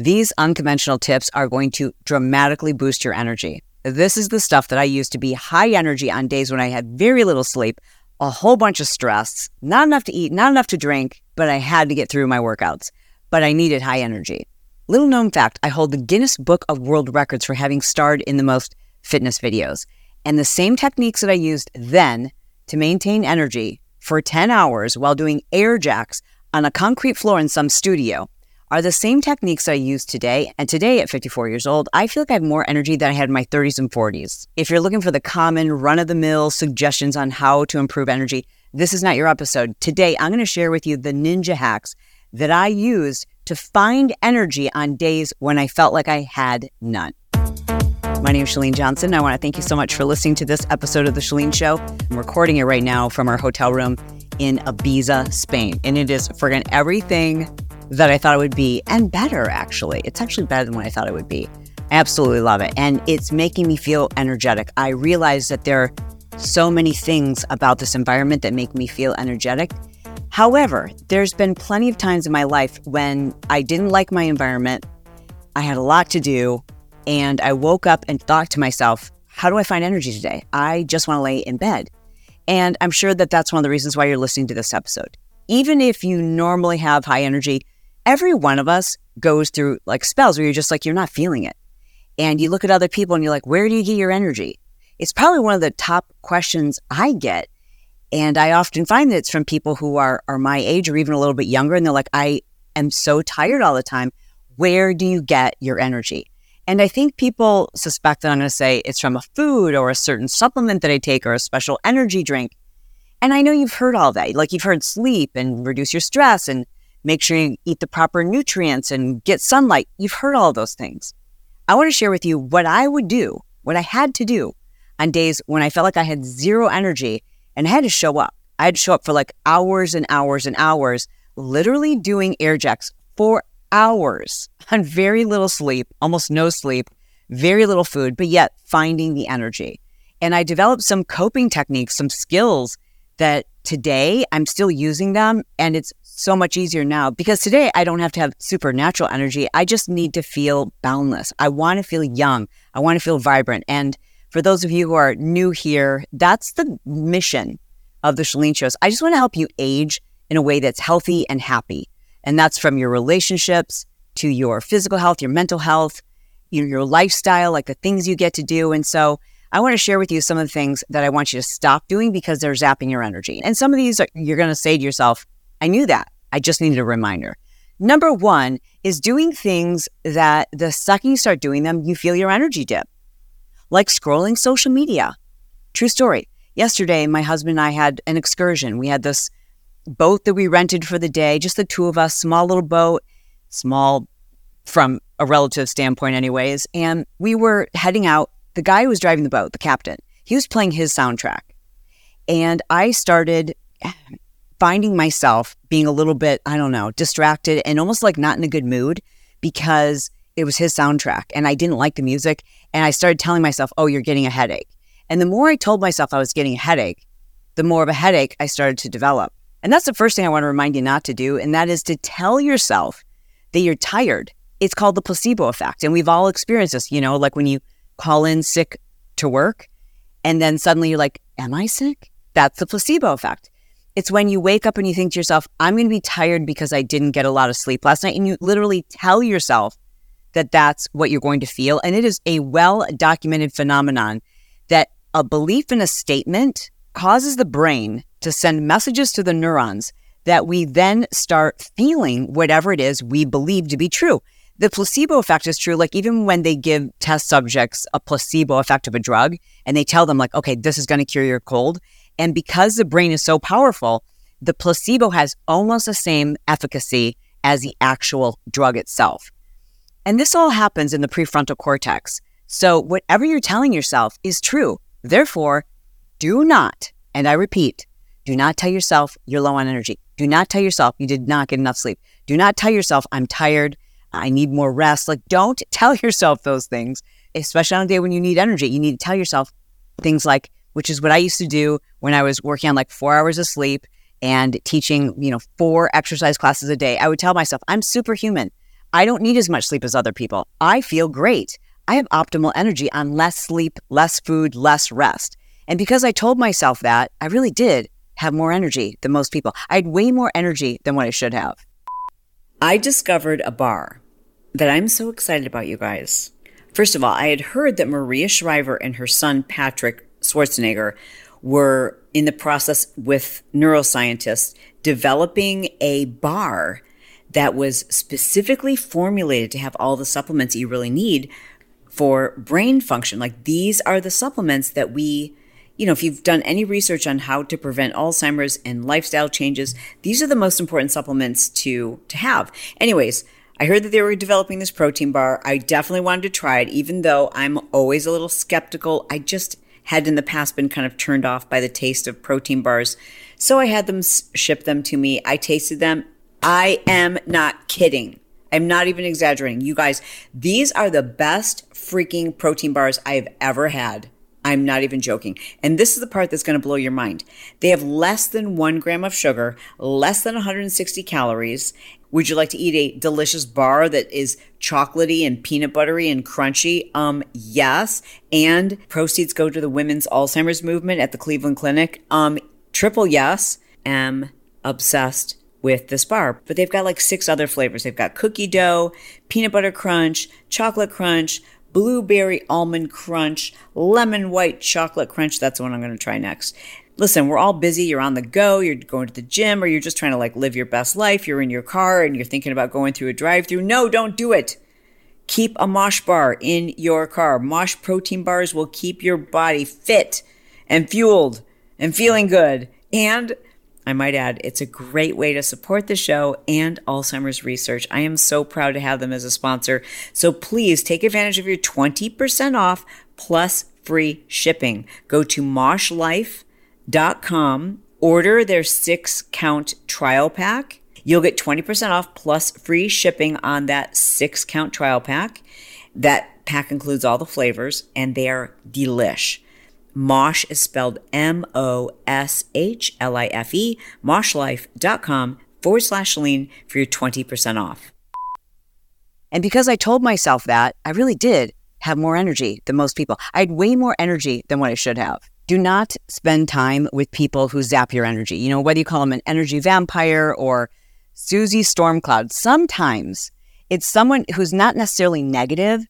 These unconventional tips are going to dramatically boost your energy. This is the stuff that I use to be high energy on days when I had very little sleep, a whole bunch of stress, not enough to eat, not enough to drink, but I had to get through my workouts. But I needed high energy. Little known fact I hold the Guinness Book of World Records for having starred in the most fitness videos. And the same techniques that I used then to maintain energy for 10 hours while doing air jacks on a concrete floor in some studio are the same techniques I use today. And today, at 54 years old, I feel like I have more energy than I had in my 30s and 40s. If you're looking for the common run of the mill suggestions on how to improve energy, this is not your episode. Today, I'm going to share with you the ninja hacks that I used to find energy on days when I felt like I had none. My name is Chalene Johnson. I want to thank you so much for listening to this episode of The Chalene Show. I'm recording it right now from our hotel room in Ibiza, Spain. And it is friggin' everything that I thought it would be and better, actually. It's actually better than what I thought it would be. I absolutely love it. And it's making me feel energetic. I realize that there are so many things about this environment that make me feel energetic. However, there's been plenty of times in my life when I didn't like my environment. I had a lot to do and I woke up and thought to myself, how do I find energy today? I just want to lay in bed. And I'm sure that that's one of the reasons why you're listening to this episode. Even if you normally have high energy, every one of us goes through like spells where you're just like, you're not feeling it. And you look at other people and you're like, where do you get your energy? It's probably one of the top questions I get. And I often find that it's from people who are, are my age or even a little bit younger. And they're like, I am so tired all the time. Where do you get your energy? And I think people suspect that I'm going to say it's from a food or a certain supplement that I take or a special energy drink. And I know you've heard all that. Like you've heard sleep and reduce your stress and make sure you eat the proper nutrients and get sunlight. You've heard all those things. I want to share with you what I would do, what I had to do on days when I felt like I had zero energy and I had to show up. I had to show up for like hours and hours and hours, literally doing air jacks for hours on very little sleep, almost no sleep, very little food, but yet finding the energy. And I developed some coping techniques, some skills that today I'm still using them. And it's so much easier now because today I don't have to have supernatural energy. I just need to feel boundless. I want to feel young. I want to feel vibrant. And for those of you who are new here, that's the mission of the Chalene shows. I just want to help you age in a way that's healthy and happy. And that's from your relationships to your physical health, your mental health, your, your lifestyle, like the things you get to do. And so I want to share with you some of the things that I want you to stop doing because they're zapping your energy. And some of these are, you're going to say to yourself, I knew that. I just needed a reminder. Number one is doing things that the second you start doing them, you feel your energy dip, like scrolling social media. True story. Yesterday, my husband and I had an excursion. We had this boat that we rented for the day, just the two of us, small little boat, small from a relative standpoint, anyways. And we were heading out. The guy who was driving the boat, the captain, he was playing his soundtrack. And I started finding myself being a little bit, I don't know, distracted and almost like not in a good mood because it was his soundtrack and I didn't like the music. And I started telling myself, oh, you're getting a headache. And the more I told myself I was getting a headache, the more of a headache I started to develop. And that's the first thing I want to remind you not to do. And that is to tell yourself that you're tired. It's called the placebo effect. And we've all experienced this, you know, like when you call in sick to work and then suddenly you're like, Am I sick? That's the placebo effect. It's when you wake up and you think to yourself, I'm going to be tired because I didn't get a lot of sleep last night. And you literally tell yourself that that's what you're going to feel. And it is a well documented phenomenon that a belief in a statement causes the brain to send messages to the neurons that we then start feeling whatever it is we believe to be true. The placebo effect is true. Like even when they give test subjects a placebo effect of a drug and they tell them like, okay, this is going to cure your cold. And because the brain is so powerful, the placebo has almost the same efficacy as the actual drug itself. And this all happens in the prefrontal cortex. So whatever you're telling yourself is true. Therefore, do not, and I repeat, do not tell yourself you're low on energy. Do not tell yourself you did not get enough sleep. Do not tell yourself I'm tired. I need more rest. Like, don't tell yourself those things, especially on a day when you need energy. You need to tell yourself things like, which is what I used to do when I was working on like four hours of sleep and teaching, you know, four exercise classes a day. I would tell myself, I'm superhuman. I don't need as much sleep as other people. I feel great. I have optimal energy on less sleep, less food, less rest. And because I told myself that, I really did have more energy than most people. I had way more energy than what I should have. I discovered a bar that I'm so excited about, you guys. First of all, I had heard that Maria Shriver and her son Patrick Schwarzenegger were in the process with neuroscientists developing a bar that was specifically formulated to have all the supplements you really need for brain function. Like these are the supplements that we, you know, if you've done any research on how to prevent Alzheimer's and lifestyle changes, these are the most important supplements to to have. Anyways, I heard that they were developing this protein bar. I definitely wanted to try it, even though I'm always a little skeptical. I just had in the past been kind of turned off by the taste of protein bars. So I had them ship them to me. I tasted them. I am not kidding. I'm not even exaggerating. You guys, these are the best freaking protein bars I have ever had. I'm not even joking. And this is the part that's going to blow your mind. They have less than one gram of sugar, less than 160 calories. Would you like to eat a delicious bar that is chocolatey and peanut buttery and crunchy? Um, yes. And proceeds go to the women's Alzheimer's movement at the Cleveland Clinic. Um, triple yes. Am obsessed with this bar. But they've got like six other flavors. They've got cookie dough, peanut butter crunch, chocolate crunch, blueberry almond crunch, lemon white chocolate crunch. That's the one I'm going to try next. Listen, we're all busy. You're on the go. You're going to the gym or you're just trying to like live your best life. You're in your car and you're thinking about going through a drive through. No, don't do it. Keep a mosh bar in your car. Mosh protein bars will keep your body fit and fueled and feeling good. And I might add, it's a great way to support the show and Alzheimer's research. I am so proud to have them as a sponsor. So please take advantage of your 20% off plus free shipping. Go to moshlife.com, order their six count trial pack. You'll get 20% off plus free shipping on that six count trial pack. That pack includes all the flavors and they are delish. Mosh is spelled M O S H L I F E, moshlife.com forward slash lean for your 20% off. And because I told myself that, I really did have more energy than most people. I had way more energy than what I should have. Do not spend time with people who zap your energy. You know, whether you call them an energy vampire or Susie Stormcloud, sometimes it's someone who's not necessarily negative,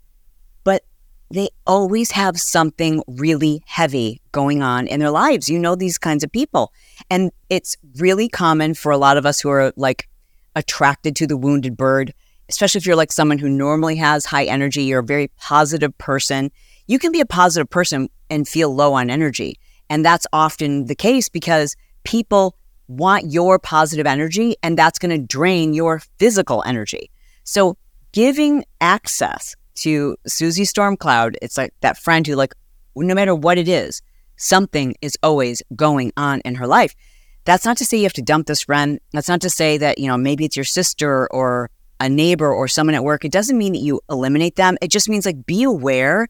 but they always have something really heavy going on in their lives. You know, these kinds of people. And it's really common for a lot of us who are like attracted to the wounded bird, especially if you're like someone who normally has high energy, you're a very positive person. You can be a positive person and feel low on energy. And that's often the case because people want your positive energy and that's going to drain your physical energy. So giving access to Susie Stormcloud, it's like that friend who, like, no matter what it is, something is always going on in her life. That's not to say you have to dump this friend. That's not to say that, you know, maybe it's your sister or a neighbor or someone at work. It doesn't mean that you eliminate them. It just means like be aware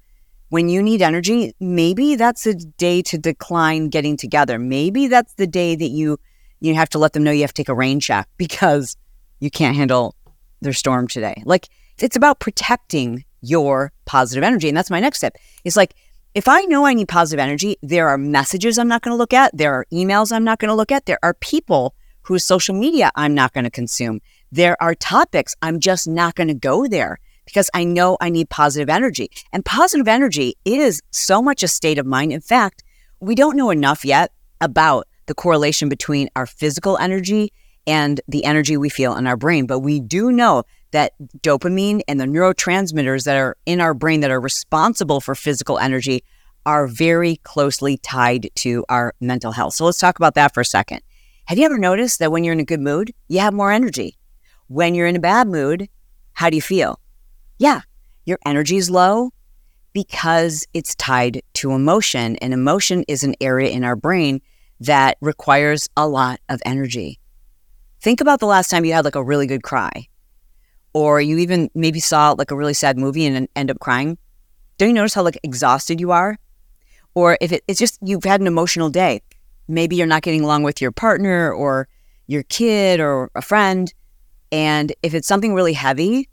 when you need energy. Maybe that's a day to decline getting together. Maybe that's the day that you you have to let them know you have to take a rain check because you can't handle their storm today. Like it's about protecting your positive energy. And that's my next step. It's like, if I know I need positive energy, there are messages I'm not going to look at. There are emails I'm not going to look at. There are people whose social media I'm not going to consume. There are topics I'm just not going to go there because I know I need positive energy. And positive energy is so much a state of mind. In fact, we don't know enough yet about the correlation between our physical energy and the energy we feel in our brain. But we do know that dopamine and the neurotransmitters that are in our brain that are responsible for physical energy are very closely tied to our mental health. So let's talk about that for a second. Have you ever noticed that when you're in a good mood, you have more energy? When you're in a bad mood, how do you feel? Yeah, your energy is low because it's tied to emotion. And emotion is an area in our brain that requires a lot of energy. Think about the last time you had like a really good cry or you even maybe saw like a really sad movie and end up crying, don't you notice how like exhausted you are? Or if it, it's just you've had an emotional day, maybe you're not getting along with your partner or your kid or a friend. And if it's something really heavy,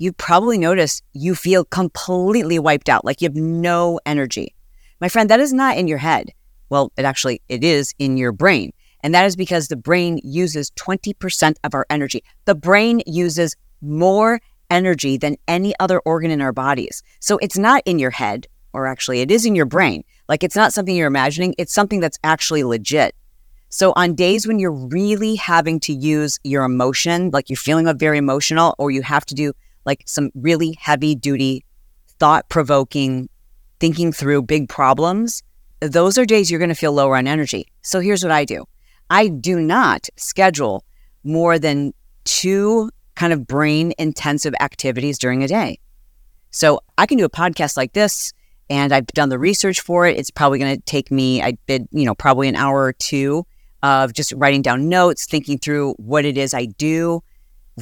you probably notice you feel completely wiped out, like you have no energy. My friend, that is not in your head. Well, it actually it is in your brain. And that is because the brain uses 20% of our energy. The brain uses more energy than any other organ in our bodies. So it's not in your head, or actually, it is in your brain. Like it's not something you're imagining, it's something that's actually legit. So on days when you're really having to use your emotion, like you're feeling very emotional, or you have to do like some really heavy duty, thought provoking, thinking through big problems, those are days you're going to feel lower on energy. So here's what I do I do not schedule more than two kind of brain intensive activities during a day. So I can do a podcast like this and I've done the research for it. It's probably going to take me, I did, you know, probably an hour or two of just writing down notes, thinking through what it is I do,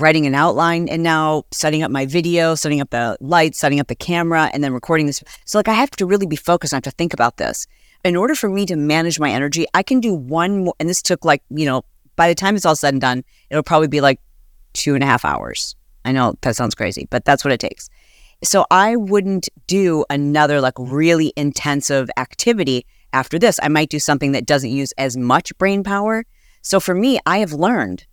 writing an outline, and now setting up my video, setting up the lights, setting up the camera, and then recording this. So, like, I have to really be focused. I have to think about this. In order for me to manage my energy, I can do one more, and this took like, you know, by the time it's all said and done, it'll probably be like two and a half hours. I know that sounds crazy, but that's what it takes. So I wouldn't do another like really intensive activity after this. I might do something that doesn't use as much brain power. So for me, I have learned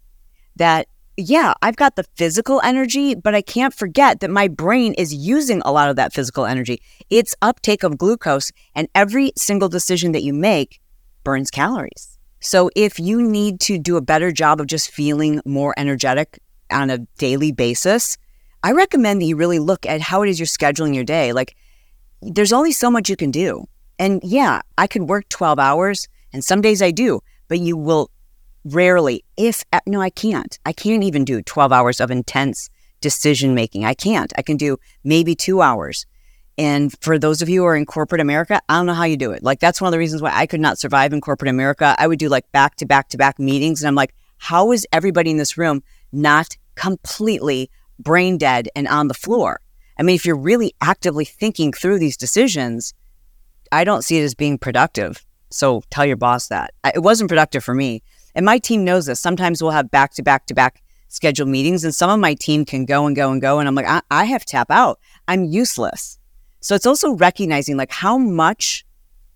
that, yeah, I've got the physical energy, but I can't forget that my brain is using a lot of that physical energy. It's uptake of glucose, and every single decision that you make burns calories. So if you need to do a better job of just feeling more energetic on a daily basis, I recommend that you really look at how it is you're scheduling your day. Like, there's only so much you can do. And yeah, I could work 12 hours, and some days I do, but you will rarely, if uh, no, I can't. I can't even do 12 hours of intense decision making. I can't. I can do maybe two hours. And for those of you who are in corporate America, I don't know how you do it. Like, that's one of the reasons why I could not survive in corporate America. I would do like back to back to back meetings. And I'm like, how is everybody in this room not completely brain dead and on the floor? I mean, if you're really actively thinking through these decisions, I don't see it as being productive. So tell your boss that. It wasn't productive for me. And my team knows this. Sometimes we'll have back to back to back scheduled meetings, and some of my team can go and go and go. And I'm like, I, I have tap out. I'm useless. So it's also recognizing like how much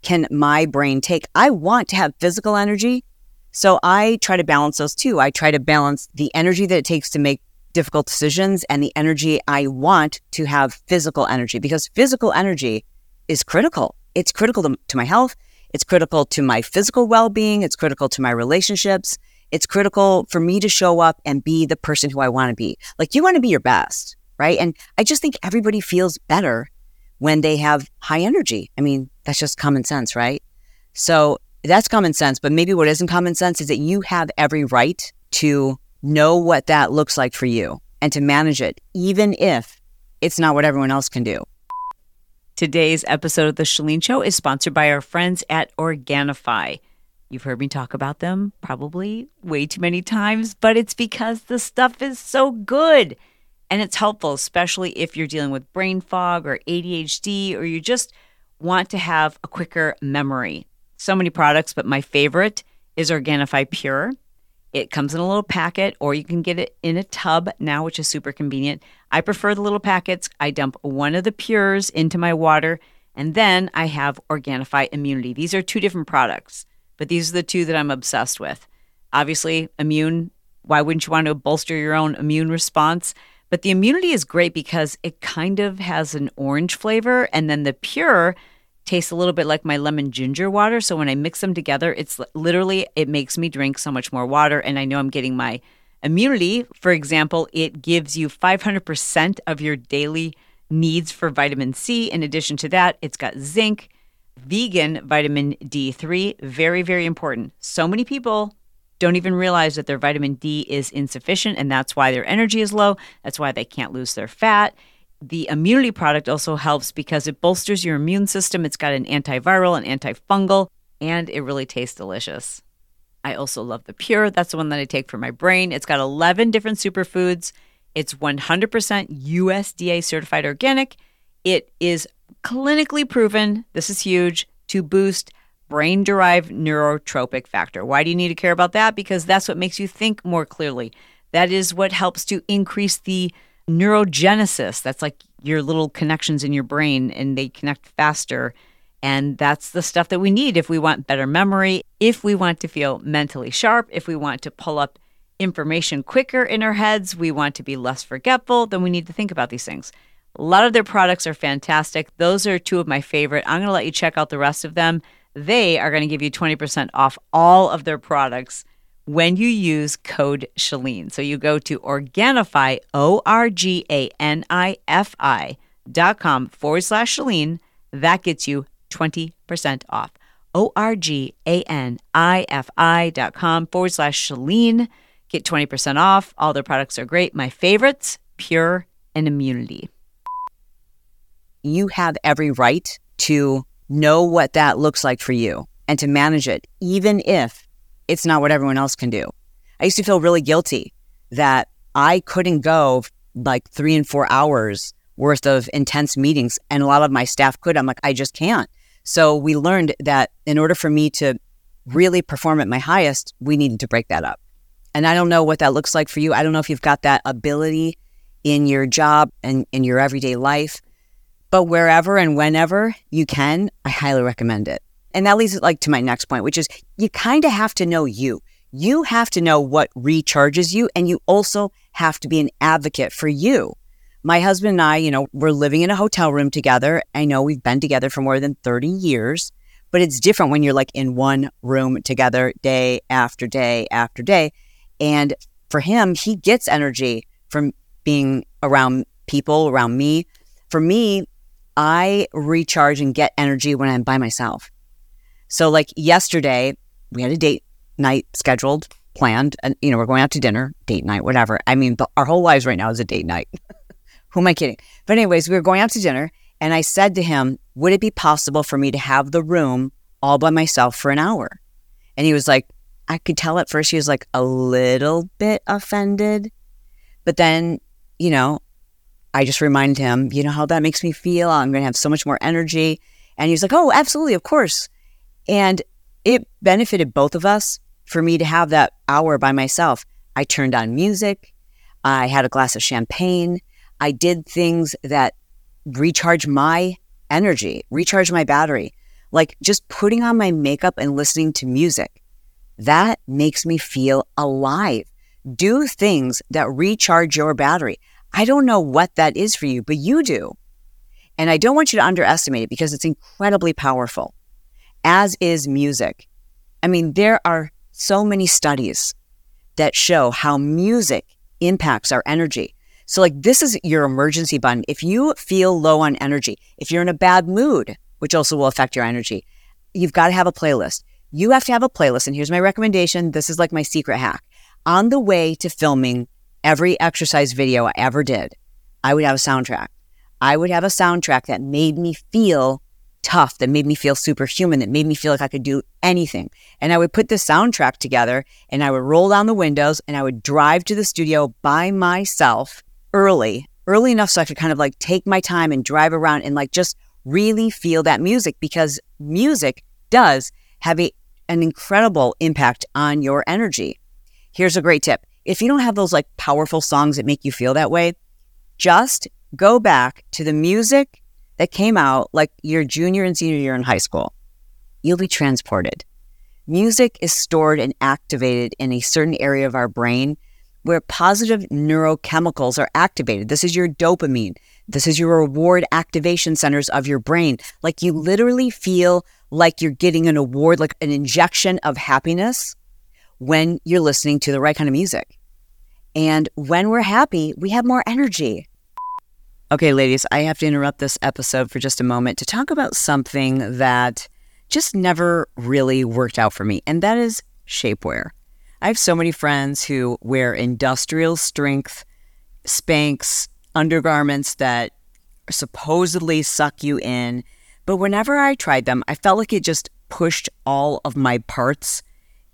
can my brain take? I want to have physical energy. So I try to balance those two. I try to balance the energy that it takes to make difficult decisions and the energy I want to have physical energy because physical energy is critical it's critical to, to my health. It's critical to my physical well being. It's critical to my relationships. It's critical for me to show up and be the person who I want to be. Like, you want to be your best, right? And I just think everybody feels better when they have high energy. I mean, that's just common sense, right? So that's common sense. But maybe what isn't common sense is that you have every right to know what that looks like for you and to manage it, even if it's not what everyone else can do. Today's episode of The Chalene Show is sponsored by our friends at Organifi. You've heard me talk about them probably way too many times, but it's because the stuff is so good and it's helpful, especially if you're dealing with brain fog or ADHD or you just want to have a quicker memory. So many products, but my favorite is Organifi Pure. It comes in a little packet, or you can get it in a tub now, which is super convenient. I prefer the little packets. I dump one of the pures into my water, and then I have Organifi Immunity. These are two different products, but these are the two that I'm obsessed with. Obviously, immune, why wouldn't you want to bolster your own immune response? But the immunity is great because it kind of has an orange flavor, and then the pure tastes a little bit like my lemon ginger water. So when I mix them together, it's literally, it makes me drink so much more water. And I know I'm getting my immunity. For example, it gives you 500% of your daily needs for vitamin C. In addition to that, it's got zinc, vegan vitamin D3, very, very important. So many people don't even realize that their vitamin D is insufficient, and that's why their energy is low. That's why they can't lose their fat the immunity product also helps because it bolsters your immune system. It's got an antiviral and antifungal, and it really tastes delicious. I also love the Pure. That's the one that I take for my brain. It's got 11 different superfoods. It's 100% USDA certified organic. It is clinically proven, this is huge, to boost brain derived neurotrophic factor. Why do you need to care about that? Because that's what makes you think more clearly. That is what helps to increase the neurogenesis. That's like your little connections in your brain and they connect faster. And that's the stuff that we need if we want better memory, if we want to feel mentally sharp, if we want to pull up information quicker in our heads, we want to be less forgetful, then we need to think about these things. A lot of their products are fantastic. Those are two of my favorite. I'm going to let you check out the rest of them. They are going to give you 20% off all of their products when you use code Chalene. So you go to Organifi, O R G A N I F I dot com forward slash Chalene. That gets you 20% off. O R G A N I F I dot com forward slash Chalene. Get 20% off. All their products are great. My favorites, Pure and Immunity. You have every right to know what that looks like for you and to manage it, even if it's not what everyone else can do. I used to feel really guilty that I couldn't go like three and four hours worth of intense meetings, and a lot of my staff could. I'm like, I just can't. So we learned that in order for me to really perform at my highest, we needed to break that up. And I don't know what that looks like for you. I don't know if you've got that ability in your job and in your everyday life, but wherever and whenever you can, I highly recommend it. And that leads it like to my next point, which is you kind of have to know you. You have to know what recharges you, and you also have to be an advocate for you. My husband and I, you know, we're living in a hotel room together. I know we've been together for more than 30 years, but it's different when you're like in one room together day after day after day. And for him, he gets energy from being around people, around me. For me, I recharge and get energy when I'm by myself. So, like yesterday, we had a date night scheduled, planned, and you know, we're going out to dinner, date night, whatever. I mean, our whole lives right now is a date night. Who am I kidding? But, anyways, we were going out to dinner, and I said to him, Would it be possible for me to have the room all by myself for an hour? And he was like, I could tell at first he was like a little bit offended. But then, you know, I just reminded him, you know how that makes me feel? I'm going to have so much more energy. And he was like, oh, absolutely, of course. And it benefited both of us for me to have that hour by myself. I turned on music. I had a glass of champagne. I did things that recharge my energy, recharge my battery, like just putting on my makeup and listening to music. That makes me feel alive. Do things that recharge your battery. I don't know what that is for you, but you do. And I don't want you to underestimate it because it's incredibly powerful, as is music. I mean, there are so many studies that show how music impacts our energy. So, like, this is your emergency button. If you feel low on energy, if you're in a bad mood, which also will affect your energy, you've got to have a playlist you have to have a playlist. And here's my recommendation this is like my secret hack. On the way to filming every exercise video I ever did, I would have a soundtrack. I would have a soundtrack that made me feel tough, that made me feel superhuman, that made me feel like I could do anything. And I would put the soundtrack together and I would roll down the windows and I would drive to the studio by myself early, early enough so I could kind of like take my time and drive around and like just really feel that music because music does have a, an incredible impact on your energy. Here's a great tip. If you don't have those like powerful songs that make you feel that way, just go back to the music that came out like your junior and senior year in high school. You'll be transported. Music is stored and activated in a certain area of our brain where positive neurochemicals are activated. This is your dopamine. This is your reward activation centers of your brain. Like you literally feel like you're getting an award, like an injection of happiness when you're listening to the right kind of music. And when we're happy, we have more energy. Okay, ladies, I have to interrupt this episode for just a moment to talk about something that just never really worked out for me, and that is shapewear. I have so many friends who wear industrial strength Spanx undergarments that supposedly suck you in but whenever I tried them, I felt like it just pushed all of my parts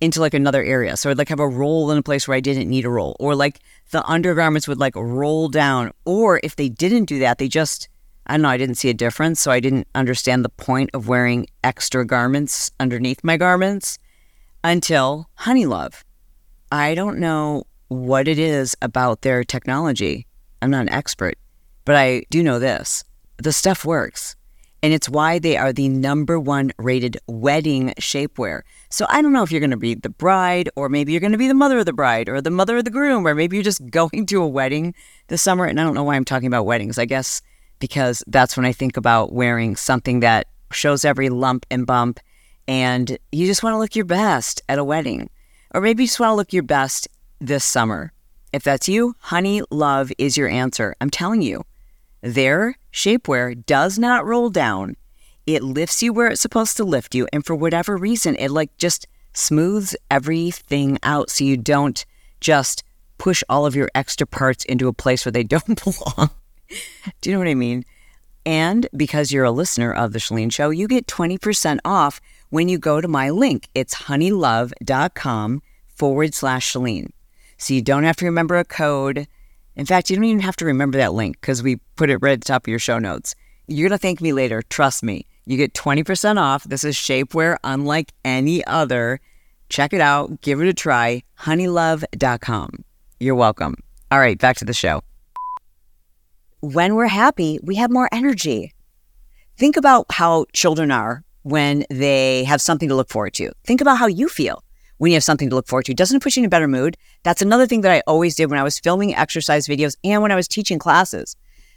into like another area. So I'd like have a roll in a place where I didn't need a roll, or like the undergarments would like roll down. Or if they didn't do that, they just, I don't know, I didn't see a difference. So I didn't understand the point of wearing extra garments underneath my garments until Honeylove. I don't know what it is about their technology. I'm not an expert, but I do know this the stuff works. And it's why they are the number one rated wedding shapewear. So I don't know if you're going to be the bride, or maybe you're going to be the mother of the bride, or the mother of the groom, or maybe you're just going to a wedding this summer. And I don't know why I'm talking about weddings. I guess because that's when I think about wearing something that shows every lump and bump. And you just want to look your best at a wedding. Or maybe you just want to look your best this summer. If that's you, Honeylove is your answer. I'm telling you, their shapewear does not roll down. It lifts you where it's supposed to lift you. And for whatever reason, it like just smooths everything out so you don't just push all of your extra parts into a place where they don't belong. Do you know what I mean? And because you're a listener of The Chalene Show, you get 20% off when you go to my link. It's honeylove.com forward slash Chalene. So you don't have to remember a code. In fact, you don't even have to remember that link because we put it right at the top of your show notes. You're going to thank me later. Trust me. You get 20% off. This is shapewear unlike any other. Check it out. Give it a try. Honeylove.com. You're welcome. All right, back to the show. When we're happy, we have more energy. Think about how children are when they have something to look forward to. Think about how you feel when you have something to look forward to. Doesn't it put you in a better mood? That's another thing that I always did when I was filming exercise videos and when I was teaching classes.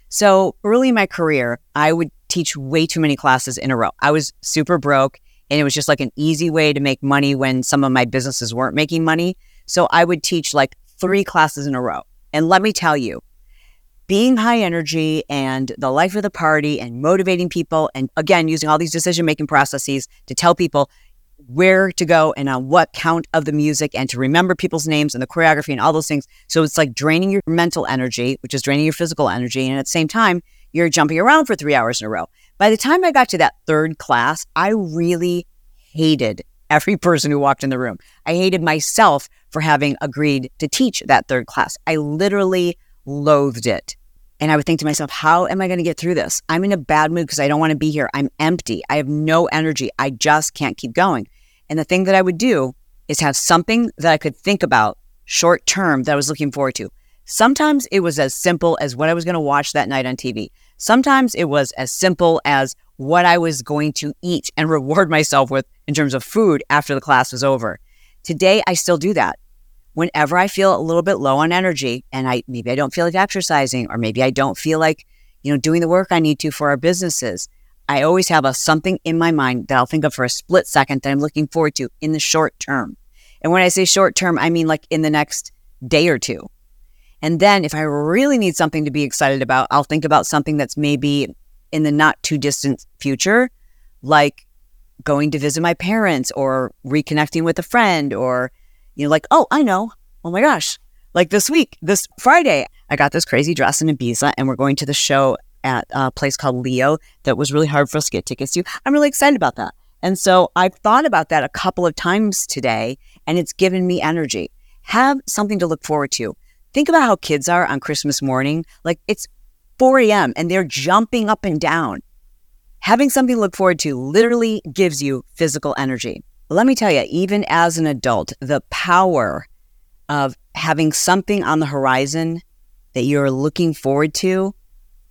So early in my career, I would teach way too many classes in a row. I was super broke and it was just like an easy way to make money when some of my businesses weren't making money. So I would teach like three classes in a row. And let me tell you, being high energy and the life of the party and motivating people, and again, using all these decision making processes to tell people where to go and on what count of the music and to remember people's names and the choreography and all those things. So it's like draining your mental energy, which is draining your physical energy. And at the same time, you're jumping around for three hours in a row. By the time I got to that third class, I really hated every person who walked in the room. I hated myself for having agreed to teach that third class. I literally loathed it. And I would think to myself, how am I going to get through this? I'm in a bad mood because I don't want to be here. I'm empty. I have no energy. I just can't keep going. And the thing that I would do is have something that I could think about short term that I was looking forward to. Sometimes it was as simple as what I was going to watch that night on TV. Sometimes it was as simple as what I was going to eat and reward myself with in terms of food after the class was over. Today, I still do that. Whenever I feel a little bit low on energy and I maybe I don't feel like exercising or maybe I don't feel like, you know, doing the work I need to for our businesses, I always have a something in my mind that I'll think of for a split second that I'm looking forward to in the short term. And when I say short term, I mean like in the next day or two. And then if I really need something to be excited about, I'll think about something that's maybe in the not too distant future, like going to visit my parents or reconnecting with a friend or, you know, like, oh, I know. Oh my gosh. Like this week, this Friday, I got this crazy dress in Ibiza and we're going to the show at a place called Lío that was really hard for us to get tickets to. I'm really excited about that. And so I've thought about that a couple of times today and it's given me energy. Have something to look forward to. Think about how kids are on Christmas morning. Like it's 4 a.m. and they're jumping up and down. Having something to look forward to literally gives you physical energy. Let me tell you, even as an adult, the power of having something on the horizon that you're looking forward to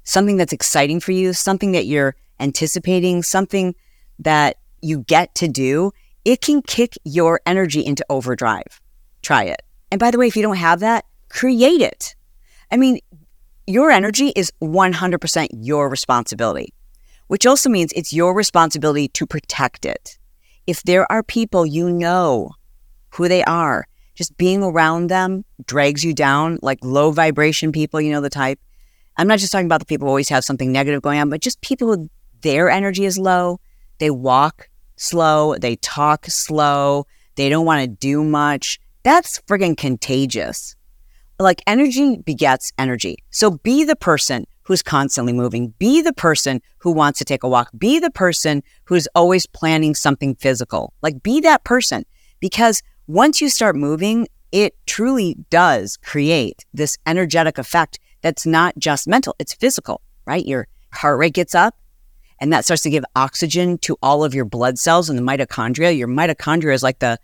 something that's exciting for you, something that you're anticipating, something that you get to do, it can kick your energy into overdrive. Try it. And by the way, if you don't have that, create it. I mean, your energy is 100% your responsibility, which also means it's your responsibility to protect it. If there are people you know who they are, just being around them drags you down, like low vibration people, you know, the type, I'm not just talking about the people who always have something negative going on, but just people who their energy is low. They walk slow, they talk slow, they don't want to do much. That's friggin' contagious. Like energy begets energy. So be the person who's constantly moving. Be the person who wants to take a walk. Be the person who's always planning something physical. Like be that person because once you start moving, it truly does create this energetic effect that's not just mental, it's physical, right? Your heart rate gets up and that starts to give oxygen to all of your blood cells and the mitochondria. Your mitochondria is like the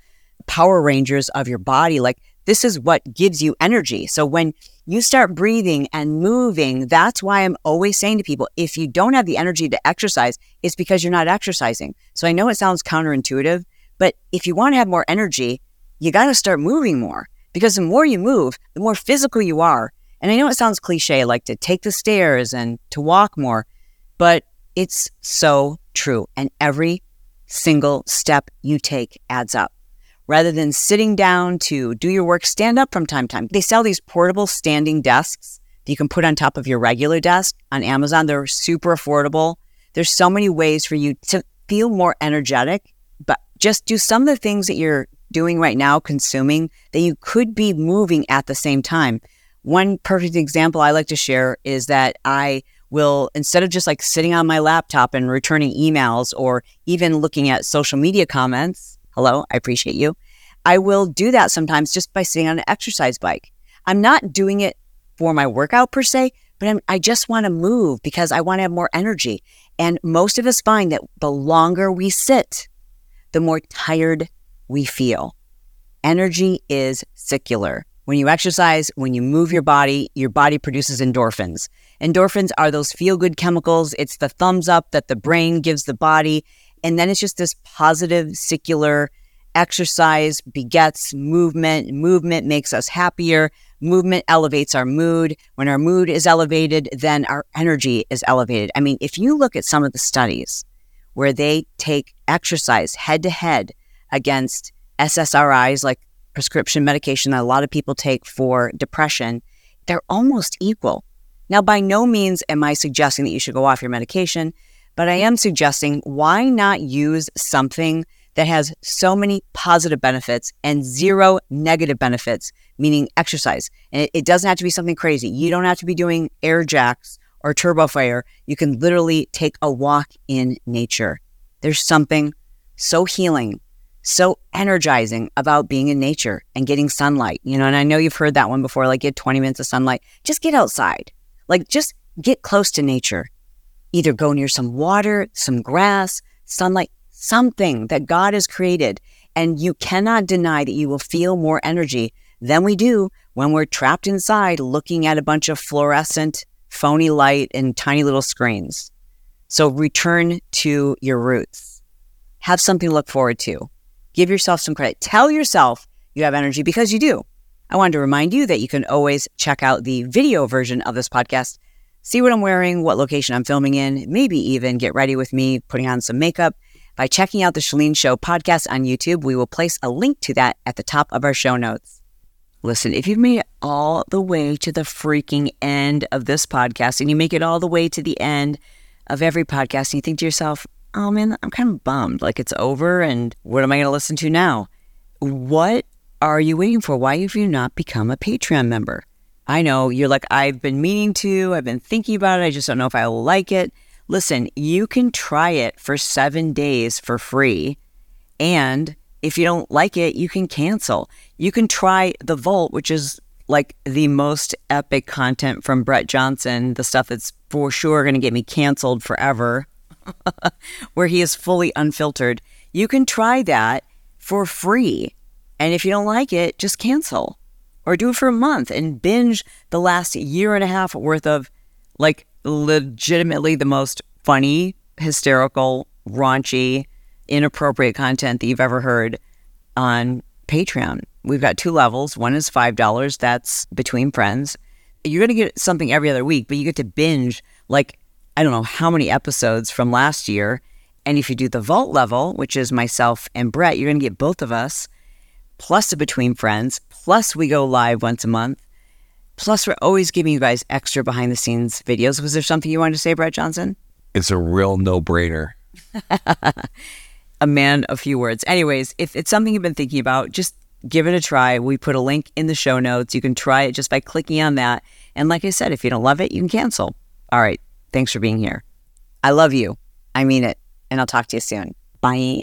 Power Rangers of your body. Like This is what gives you energy. So when you start breathing and moving, that's why I'm always saying to people if you don't have the energy to exercise, it's because you're not exercising. So I know it sounds counterintuitive, but if you want to have more energy, you got to start moving more because the more you move, the more physical you are. And I know it sounds cliche, like to take the stairs and to walk more, but it's so true. And every single step you take adds up. Rather than sitting down to do your work, stand up from time to time. They sell these portable standing desks that you can put on top of your regular desk on Amazon. They're super affordable. There's so many ways for you to feel more energetic, but just do some of the things that you're doing right now, consuming, that you could be moving at the same time. One perfect example I like to share is that I will, instead of just like sitting on my laptop and returning emails or even looking at social media comments, hello, I appreciate you. I will do that sometimes just by sitting on an exercise bike. I'm not doing it for my workout per se, but I'm, i just want to move because I want to have more energy. And most of us find that the longer we sit, the more tired we feel. Energy is secular. When you exercise, when you move your body, your body produces endorphins. Endorphins are those feel good chemicals. It's the thumbs up that the brain gives the body. And then it's just this positive, secular exercise begets movement. Movement makes us happier. Movement elevates our mood. When our mood is elevated, then our energy is elevated. I mean, if you look at some of the studies where they take exercise head to head against SSRIs, like prescription medication that a lot of people take for depression, they're almost equal. Now, by no means am I suggesting that you should go off your medication, but I am suggesting why not use something that has so many positive benefits and zero negative benefits, meaning exercise. And it, it doesn't have to be something crazy. You don't have to be doing air jacks or TurboFire. You can literally take a walk in nature. There's something so healing so energizing about being in nature and getting sunlight. You know, and I know you've heard that one before like get 20 minutes of sunlight. Just get outside. Like just get close to nature. Either go near some water, some grass, sunlight, something that God has created. And you cannot deny that you will feel more energy than we do when we're trapped inside looking at a bunch of fluorescent, phony light and tiny little screens. So return to your roots. Have something to look forward to Give yourself some credit. Tell yourself you have energy because you do. I wanted to remind you that you can always check out the video version of this podcast, see what I'm wearing, what location I'm filming in, maybe even get ready with me putting on some makeup. By checking out the Chalene Show podcast on YouTube, we will place a link to that at the top of our show notes. Listen, if you've made it all the way to the freaking end of this podcast and you make it all the way to the end of every podcast and you think to yourself, oh man, I'm kind of bummed. Like it's over and what am I going to listen to now? What are you waiting for? Why have you not become a Patreon member? I know you're like, I've been meaning to, I've been thinking about it. I just don't know if I will like it. Listen, you can try it for seven days for free. And if you don't like it, you can cancel. You can try the Vault, which is like the most epic content from Brett Johnson, the stuff that's for sure going to get me canceled forever. where he is fully unfiltered. You can try that for free. And if you don't like it, just cancel or do it for a month and binge the last year and a half worth of like legitimately the most funny, hysterical, raunchy, inappropriate content that you've ever heard on Patreon. We've got two levels. One is $5, that's between friends. You're going to get something every other week, but you get to binge like I don't know how many episodes from last year. And if you do the vault level, which is myself and Brett, you're going to get both of us, plus a Between Friends, plus we go live once a month. Plus, we're always giving you guys extra behind the scenes videos. Was there something you wanted to say, Brett Johnson? It's a real no brainer. a man of few words. Anyways, if it's something you've been thinking about, just give it a try. We put a link in the show notes. You can try it just by clicking on that. And like I said, if you don't love it, you can cancel. All right. Thanks for being here. I love you. I mean it. And I'll talk to you soon. Bye.